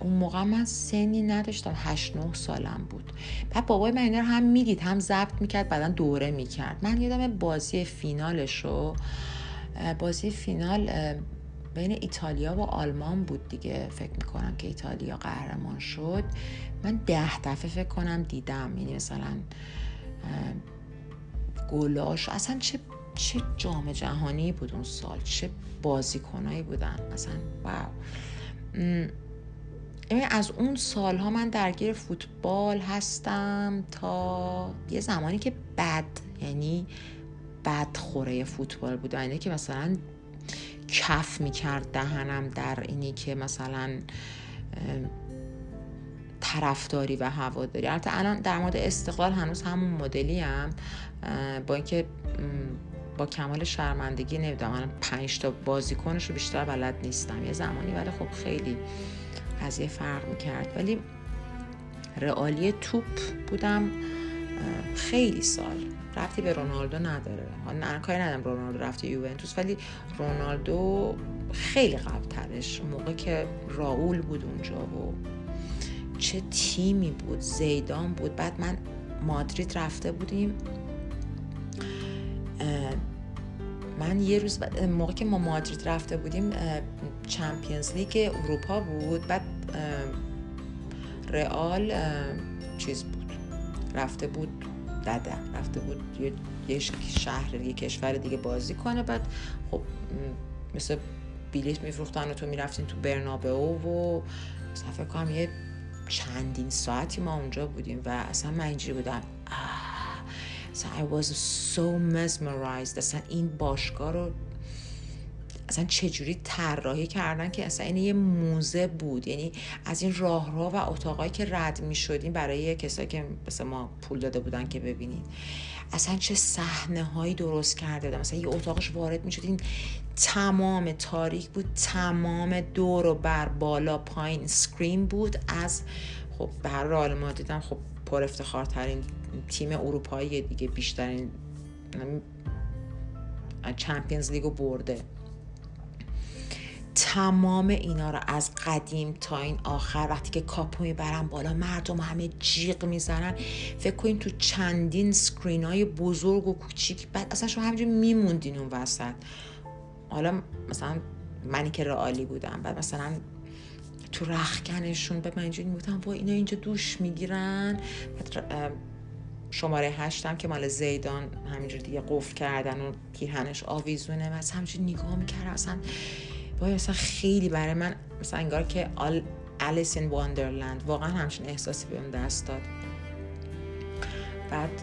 اون موقع من سنی نداشتم هشت نه سالم بود. بعد بابای من رو هم می‌دید هم ضبط می‌کرد بعدا دوره می‌کرد. من یادم بازی فینالش رو بازی فینال بین ایتالیا و آلمان بود دیگه. فکر می‌کنم که ایتالیا قهرمان شد. من ده دفعه فکر کنم دیدم. یعنی مثلا گلاش اصلا چه چه جام جهانی بود اون سال. چه بازیکنایی بودن. مثلا واو. از اون سالها من درگیر فوتبال هستم تا یه زمانی که بد یعنی بد خوره فوتبال بود. یعنی که مثلا کف می‌کرد دهنم در اینی که مثلا طرفداری و هواداری. البته الان در مورد استقلال هنوز همون مدلی هم با اینکه با کمال شرمندگی نمی‌دونم من پنج تا بازیکنش رو بیشتر بلد نیستم. یه زمانی ولی خب خیلی قضیه فرق می‌کرد. ولی رئالی توپ بودم. خیلی سال. رفتی به رونالدو نداره. من کاری ندارم رونالدو رفته یوونتوس ولی رونالدو خیلی قبل ترش موقع که راول بود اونجا و چه تیمی بود زیدان بود. بعد من مادرید رفته بودیم. من یه روز موقع که ما مادرید رفته بودیم چمپیونز لیگ اروپا بود. بعد رئال چیز بود. رفته بود دده. رفته بود یه, شهر یه کشور دیگه بازی کنه. بعد خب مثل بیلیت میفروختن و تو می‌رفتین تو برنابه و صفحه کنم یه چندین ساعتی ما اونجا بودیم و اصلا من اینجوری بودم I was so mesmerized. اصلا این باشگاه رو اصلا چجوری طراحی کردن که اصلا این یه موزه بود؟ یعنی از این راه و اتاقایی که رد می شدیم برای کسایی که مثل ما پول داده بودن که ببینید اصلا چه صحنه هایی درست کرده بودن؟ مثلا یه اتاقش وارد می شدین تمام تاریک بود تمام دور و بر بالا پایین screen بود. از خب به حال ما دیدم خب پر افتخارترین تیم اروپایی دیگه بیشترین Champions League و برده. تمام اینا رو از قدیم تا این آخر وقتی که کاپو می‌برن بالا مردم همه جیغ می‌زنن. فکر کنین تو چندین screen های بزرگ و کوچیک بعد اصلا شما همینجور میموندین اون وسط. حالا مثلا منی که رئالی بودم بعد مثلا تو رخکنشون بعد من اینجوری می‌گفتم وای اینا اینجا دوش می‌گیرن. شماره هشتم که مال زیدان همینجور دیگه قفل کردن و پیرهنش آویزونه و همینجور نگاه می‌کردم اصلا وای مثلا خیلی برای من مثلا انگار که آل الیس این واندرلند واقعا همچین احساسی بهم دست داد. بعد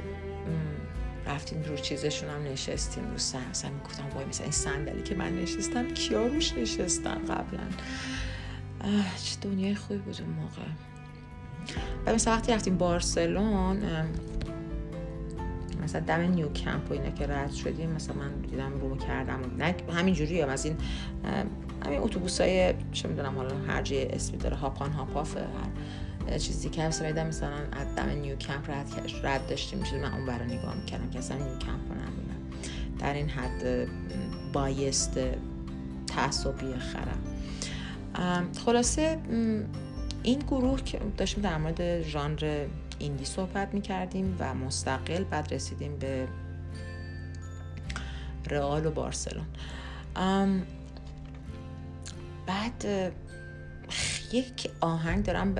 رفتیم رو چیزشون هم نشستیم رو سر مثلا می‌گفتم وای مثلا این صندلی که من نشستم کیا روش نشستن قبلا؟ چه دنیای خوبی بود اون موقع. و مثلا وقتی رفتیم بارسلون مثلا دم نیو کمپ و اینا که رد شدیم مثلا من دیدم رو کردم نه همینجوری هم از این همین اتوبوس های چه می‌دونم حالا هر جای اسمی داره هاپان هاپاف هر چیزی که مثلا مثلا از دم نیو کمپ رد, رد داشتیم میشه من اون برای نگاه می‌کردم که اصلا نیو کمپ رو نمی‌دونم در این حد بایست تعصبی خرم. خلاصه این گروه که داشتیم در مورد ژانر ایندی صحبت می‌کردیم و مستقل بعد رسیدیم به رئال و بارسلون. بعد یک آهنگ دارم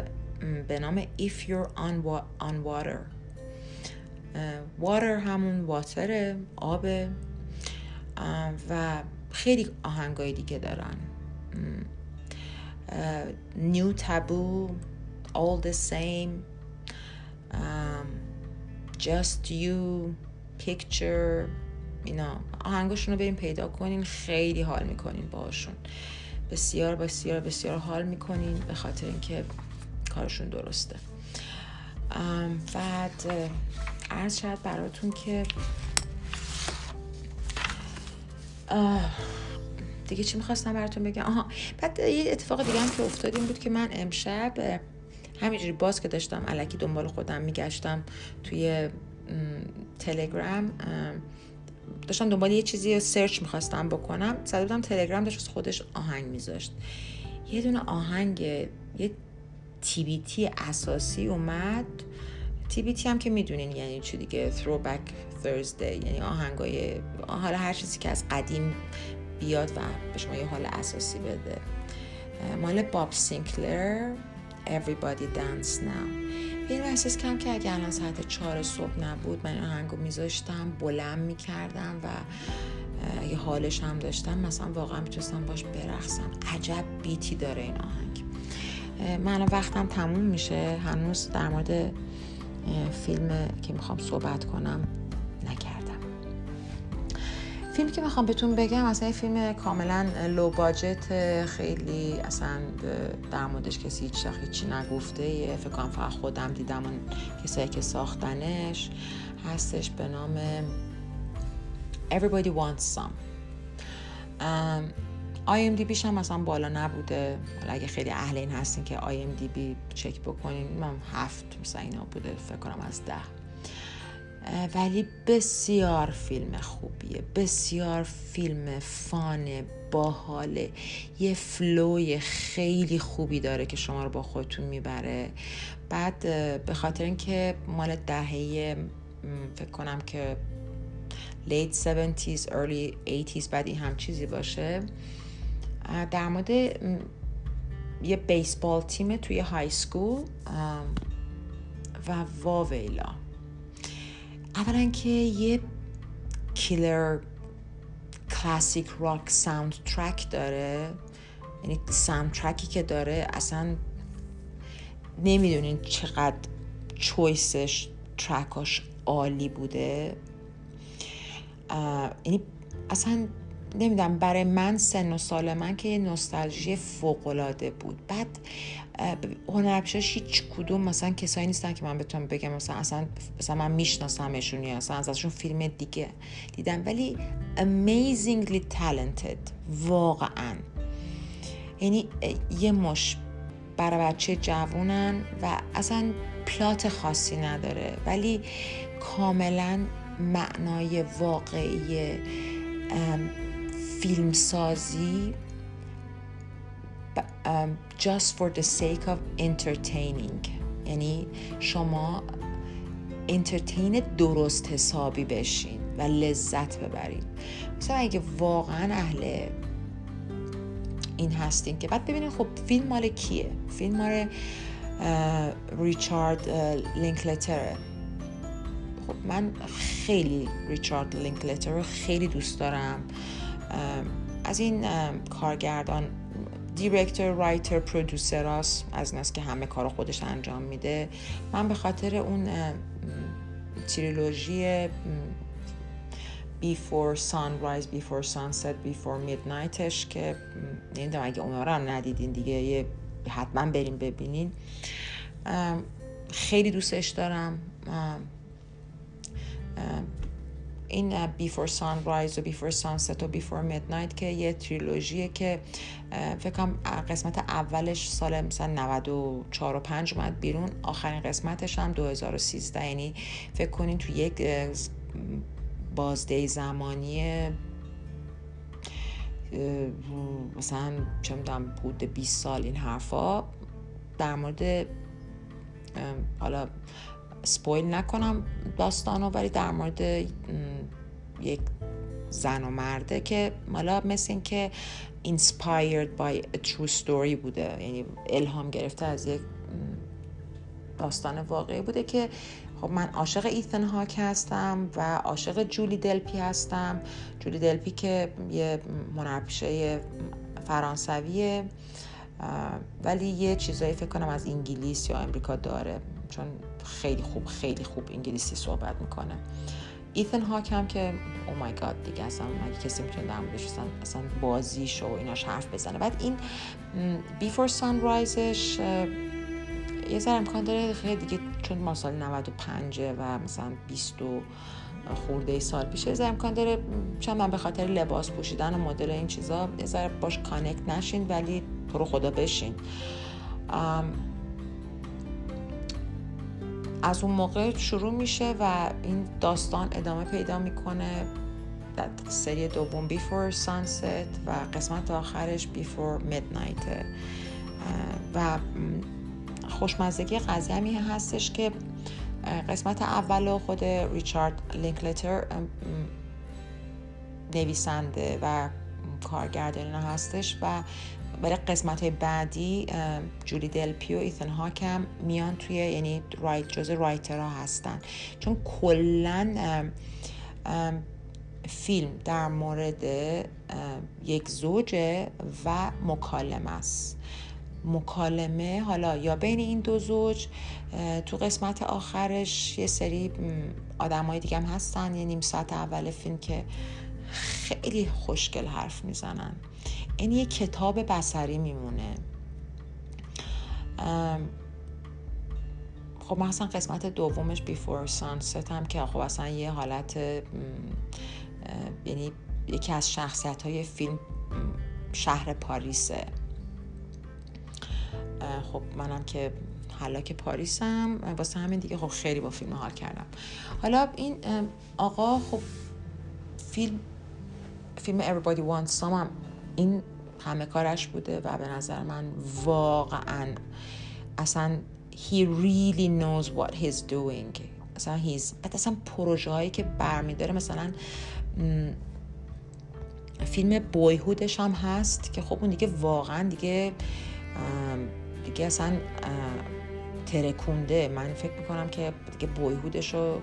به نام If You're on, on Water. water همون واتر آب و خیلی آهنگای دیگه دارن. New Taboo All the Same Just You Picture اینا. آهنگاشون رو بریم پیدا کنین خیلی حال می‌کنین باشون بسیار بسیار بسیار حال می‌کنین به خاطر اینکه کارشون درسته. بعد عرض شد براتون که دیگه چی می‌خواستم براتون بگم؟ آها بعد یه اتفاق دیگه هم که افتاد این بود که من امشب همینجوری باز که داشتم علکی دنبال خودم میگشتم توی تلگرام داشتم دنبال یه چیزی سرچ می‌خواستم بکنم زده بودم تلگرام داشت خودش آهنگ میذاشت. یه دونه آهنگ یه تی اساسی اومد. تی هم که می‌دونین یعنی چی دیگه؟ Throwback Thursday یعنی آهنگای حالا هر چیزی که از قدیم بیاد و به شما یه حال اساسی بده. مال باب سینکلر Everybody Dance Now. این احساس کم که اگر الان ساعت چهار صبح نبود من این آهنگو میذاشتم بلند می‌کردم و اگه حالش هم داشتم. مثلا واقعا می‌تونستم باش برخصم عجب بیتی داره این آهنگ. من وقتم تموم میشه. هنوز در مورد فیلم که می‌خوام صحبت کنم. فیلمی که می‌خوام بهتون بگم اصلا فیلم کاملا لو باجت خیلی اصلا در موردش کسی هیچ هیچی نگفته. فکر کنم فقط خودم دیدم اون کسایی که ساختنش هستش به نام Everybody Wants Some. IMDb هم مثلا بالا نبوده. حالا اگه خیلی اهل این هستین که IMDb چک بکنین من هفت مثلا اینا بوده فکر کنم از ده. ولی بسیار فیلم خوبیه بسیار فیلم فان باحاله یه فلوی خیلی خوبی داره که شما رو با خودتون می‌بره. بعد به خاطر اینکه مال دهه فکر کنم که late 70s early 80s بعد این هم چیزی باشه در مورد یه بیسبال تیم توی های سکول و واویلا. اولا که یه killer classic rock soundtrack داره یعنی soundtrack ی که داره اصلا نمی‌دونین چقدر choice ش track اش عالی بوده. یعنی اصلا نمی‌دونم برای من سن و سال من که یه نوستالژی فوق‌العاده بود. بعد هنرپیشاش هیچ کدوم مثلا کسایی نیستن که من بتونم بگم مثلا اصلا مثلا من میشناسمشون یا اصلا ازشون فیلم دیگه دیدم. ولی amazingly talented واقعا. یعنی یه مش برای بچه جوونن و اصلا پلات خاصی نداره. ولی کاملا معنای واقعی فیلمسازی just for the sake of entertaining. یعنی شما انترتین درست حسابی بشین و لذت ببرین. مثلا اگه واقعا اهل این هستین که بعد ببینین خب فیلم مال کیه؟ فیلم مال ریچارد لینکلتره خب من خیلی ریچارد لینکلتر رو خیلی دوست دارم. از این کارگردان دیرکتر رایتر پرودوسراس از ناس که همه کار خودش انجام میده. من به خاطر اون تریلوژی Before Sunrise, Before Sunset, Before Midnightش که نمی‌دونم اگه اونا رو هم ندیدین دیگه حتما بریم ببینین. خیلی دوستش دارم. این بیفور سانرایز و بیفور سانست و بیفور میدنایت که یه تریلوژیه که فکر کنم قسمت اولش سال مثلا 94 و 5 اومد بیرون آخرین قسمتش هم 2013 یعنی فکر کنین تو یک بازده زمانی مثلا چه می‌دونم حدود 20 سال این حرفا. در مورد حالا سپویل نکنم داستانو ولی در مورد یک زن و مرده که مالا مثل این که inspired by a true story بوده یعنی الهام گرفته از یک داستان واقعی بوده که خب من عاشق ایثن هاک هستم و عاشق جولی دلپی هستم. جولی دلپی که یه هنرپیشه فرانسویه ولی یه چیزایی فکر کنم از انگلیس یا امریکا داره. چون خیلی خوب خیلی خوب انگلیسی صحبت می‌کنه. ایثن هاک هم که oh my god دیگه اصلا مگه کسی می‌تونه در موردش اصلا بازیش و ایناش حرف بزنه. بعد این Before Sunrise ش یه ذره امکان داره خیلی دیگه چون ما سال 95 و مثلا 20 خورده ای سال پیشه یه امکان داره چون من به خاطر لباس پوشیدن و مدل این چیزا یه ذره باش connect نشین ولی تو رو خدا بشین. از اون موقع شروع میشه و این داستان ادامه پیدا می‌کنه. در سری دوم بیفور سانست و قسمت آخرش بیفور میدنایت و خوشمزگی قضیه همی هستش که قسمت اول خود ریچارد لینکلتر نویسنده و کارگردان هستش و برای قسمت های بعدی جولی دلپی و ایثن هاکم میان توی یعنی رایت جز رایتر ها هستن. چون کلا فیلم در مورد یک زوجه و مکالمه است. مکالمه حالا یا بین این دو زوج تو قسمت آخرش یه سری آدمای دیگه هم هستن. یه نیم ساعت اول فیلم که خیلی خوشگل حرف می‌زنن. این یه کتاب بسری میمونه. خب مثلا قسمت دومش بیفور سانست هم که خب اصلا یه حالت یعنی یکی از شخصیت های فیلم شهر پاریسه. خب منم که حالا پاریسم واسه همین دیگه خب خیلی با فیلم حال کردم. حالا این آقا خب فیلم فیلم Everybody Wants Some هم این همه کارش بوده و به نظر من واقعا اصلا he really knows what he's doing. اصلا he's اصلا پروژه هایی که برمیداره مثلا فیلم بویهودش هم هست که خب اون دیگه واقعا دیگه دیگه اصلا ترکونده. من فکر می‌کنم که دیگه بویهودش رو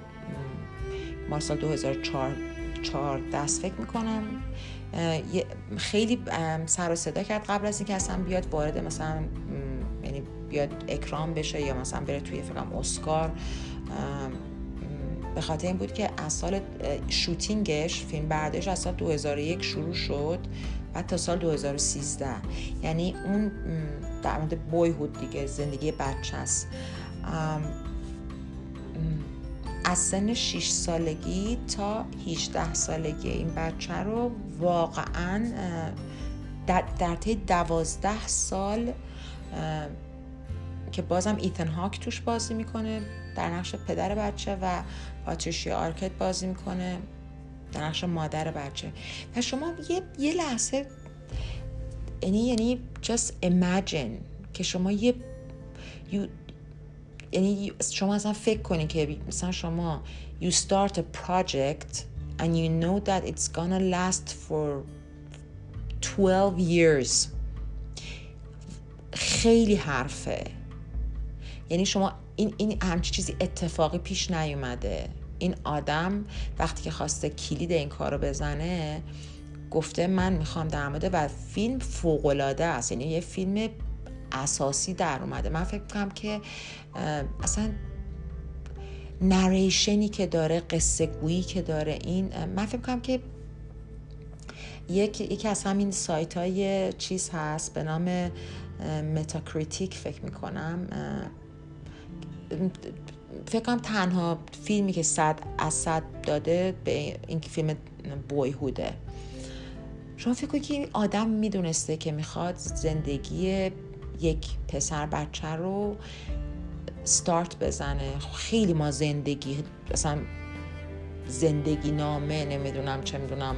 مال سال 2004 دست فکر می‌کنم. خیلی سر و صدا کرد قبل از اینکه اصلا بیاد وارد مثلا یعنی بیاد اکرام بشه یا مثلا بره توی فکرم اسکار. به خاطر این بود که از سال شوتینگش فیلم برداشت از سال 2001 شروع شد بعد تا سال 2013 یعنی اون در مورد Boyhood دیگه زندگی بچه است. از سن 6 سالگی تا 18 سالگی این بچه رو واقعا در, طی دوازده سال که بازم ایتن هاک توش بازی می‌کنه در نقش پدر بچه و پاتریشیا آرکت بازی می‌کنه در نقش مادر بچه. و شما یه, یه لحظه یعنی یعنی just imagine که شما یه یعنی شما اصلا فکر کنید که مثلا شما you start a project and you know that it's gonna last for 12 years. خیلی حرفه. یعنی شما این این همچی چیزی اتفاقی پیش نیومده. این آدم وقتی که خواسته کلید این کار رو بزنه گفته من می‌خوام در مورد و فیلم فوق‌العاده است. یعنی یه فیلم اساسی در اومده. من فکر کنم که اصلا narration ی که داره قصه گویی که داره این من فکر کنم که یک یکی از همین سایت های چیز هست به نام Metacritic فکر می‌کنم. فکر کنم تنها فیلمی که صد از صد داده به این فیلم بویهوده. شما فکر کنید که این آدم می‌دونسته که می‌خواد زندگی یک پسر بچه رو ستارت بزنه. خیلی ما زندگی اصلا زندگی نامه نمی‌دونم چه می‌دونم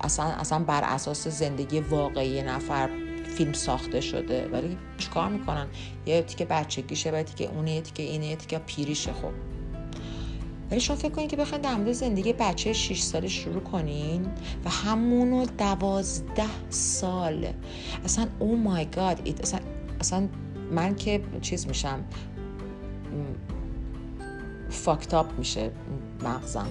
اصلا, اصلا بر اساس زندگی واقعی نفر فیلم ساخته شده. ولی چیکار می‌کنن؟ یه تیکه بچگیشه و تیکه اونه یه تیکه اینه یه تیکه پیریشه خب. ولی شما فکر کنید که بخواین در مورد زندگی بچه 6 ساله شروع کنین و همونو دوازده سال اصلا او مای گاد اصلا, اصلا من که چیز میشم فاکتاپ میشه مغزم.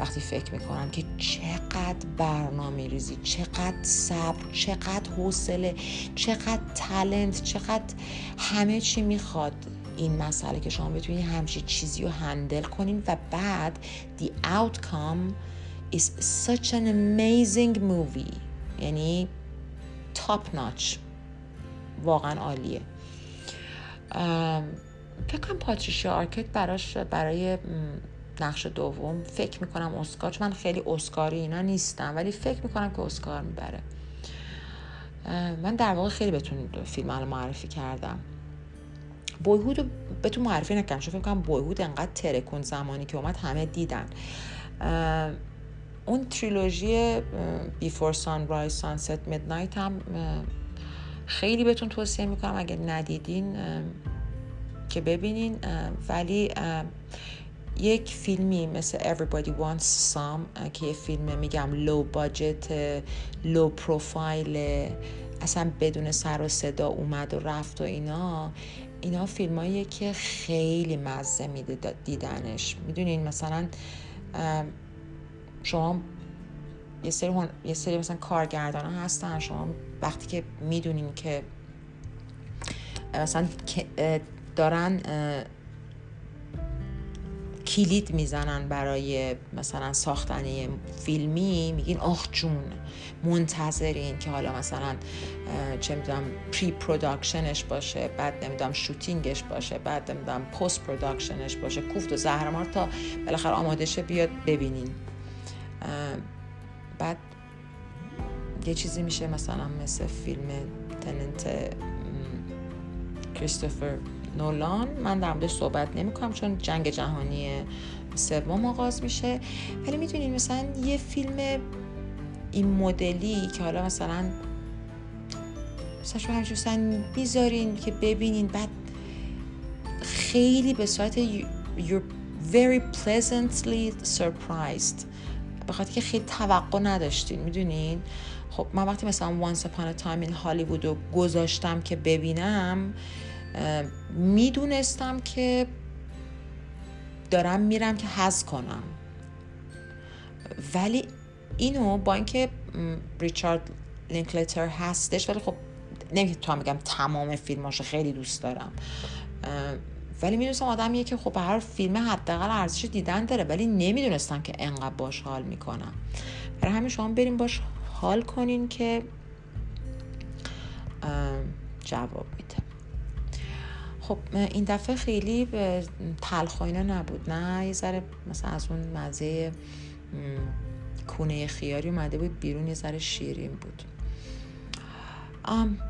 وقتی فکر می‌کنم که چقدر برنامه ریزی چقدر صبر چقدر حوصله چقدر تلنت چقدر همه چی می‌خواد این مسئله که شما بتونید همچی چیزی رو هندل کنین و بعد the outcome is such an amazing movie. یعنی top notch. واقعا عالیه. فکر کنم پاتریشیا آرکت براش برای نقش دوم فکر می‌کنم اسکار چون من خیلی اسکاری اینا نیستم ولی فکر می‌کنم که اسکار می‌بره. من در واقع خیلی بهتون فیلم رو معرفی کردم. بویهود رو بهتون معرفی نکردم چون فکر کنم بویهود انقدر ترکون زمانی که اومد همه دیدن. اون تریلوژی بیفور سان رایز سانست میدنایت هم خیلی بهتون توصیه می‌کنم اگه ندیدین که ببینین. ولی یک فیلمی مثل Everybody Wants Some که یه فیلم میگم لو باجت لو پروفایل اصلا بدون سر و صدا اومد و رفت و اینا اینا فیلمایی که خیلی مزه میده دیدنش. می‌دونین مثلا شما یه سری, یه سری مثلا کارگردان ها هستن. شما وقتی که می‌دونین که مثلا دارن کلید می‌زنن برای مثلا ساختن فیلمی میگین آخ جون منتظرین که حالا مثلا چه می‌دونم pre-production ش باشه بعد نمی‌دونم shooting ش باشه بعد نمی‌دونم post-production ش باشه. کوفت و زهرمار تا بالاخره آماده شه بیاد ببینین. یه چیزی میشه مثلا مثل فیلم تننت کریستوفر نولان. من در موردش صحبت نمی کنم چون جنگ جهانی سوم آغاز میشه. ولی می‌دونین مثلا یه فیلم این مدلی که حالا مثلا مثلا شما همچون بیزارین که ببینین بعد خیلی به صورت you're very pleasantly surprised. به خاطر که خیلی توقع نداشتین می‌دونین؟ خب من وقتی مثلا Upon a Time in Hollywood رو گذاشتم که ببینم می‌دونستم که دارم میرم که حز کنم. ولی اینو با اینکه ریچارد لینکلتر هستش ولی خب نمی‌تونم بگم تمام فیلماشو خیلی دوست دارم. ولی می‌دونستم آدمیه که خب هر فیلم حداقل ارزش دیدن داره ولی نمی‌دونستم که انقدر باش حال می‌کنم. برای همین شما بریم باش حال کنین که جواب میده. خب این دفعه خیلی تلخ اینا نبود. نه یه ذره مثلا از اون مزه کونه خیاری اومده بود بیرون یه ذره شیرین بود.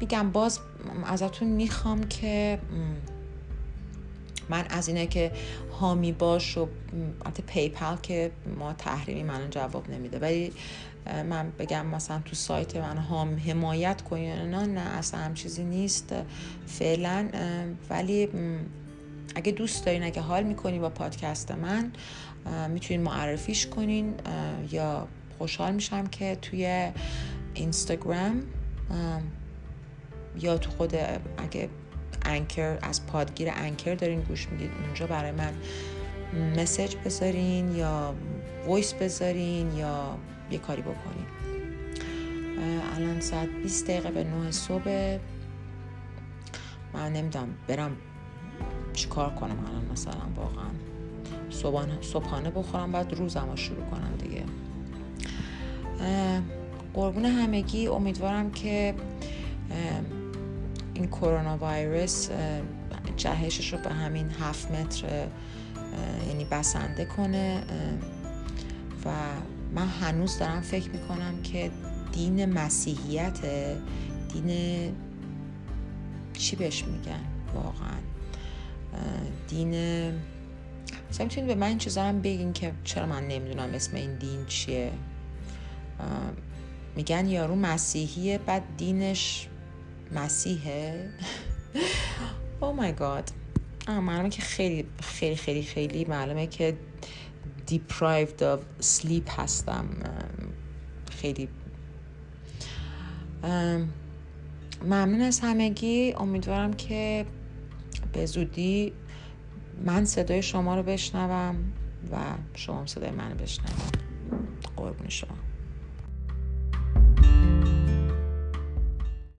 میگم باز ازتون می‌خوام که من از اینه که هامی باش و البته پیپل که ما تحریمی من جواب نمیده ولی من بگم مثلا تو سایت من هم حمایت کنین نه اصلا هم چیزی نیست فعلا ولی اگه دوست دارین اگه حال می‌کنین با پادکست من می‌تونین معرفیش کنین یا خوشحال میشم که توی اینستاگرام یا تو خود اگه انکر از پادگیر انکر دارین گوش می‌دید اونجا برای من مسج بذارین یا وایس بذارین یا یه کاری بکنین الان ساعت 20 دقیقه به 9 صبح. من نمی‌دونم برم چیکار کنم الان مثلا واقعا. صبحانه, صبحانه بخورم بعد روزم رو شروع کنم دیگه. قربون همگی. امیدوارم که این کرونا ویروس جهشش رو به همین هفت متر یعنی بسنده کنه و من هنوز دارم فکر می‌کنم که دین مسیحیت دین چی بهش میگن واقعا؟ دین مثلا می‌تونید به من این چیزا هم بگین که چرا من نمی‌دونم اسم این دین چیه؟ میگن یارو مسیحیه بعد دینش مسیحه؟ او مای گاد معلومه که خیلی خیلی خیلی خیلی معلومه که deprived of sleep هستم. خیلی. ممنون از همگی. امیدوارم که به زودی من صدای شما رو بشنوم و شما صدای من رو بشنوم قربون شما.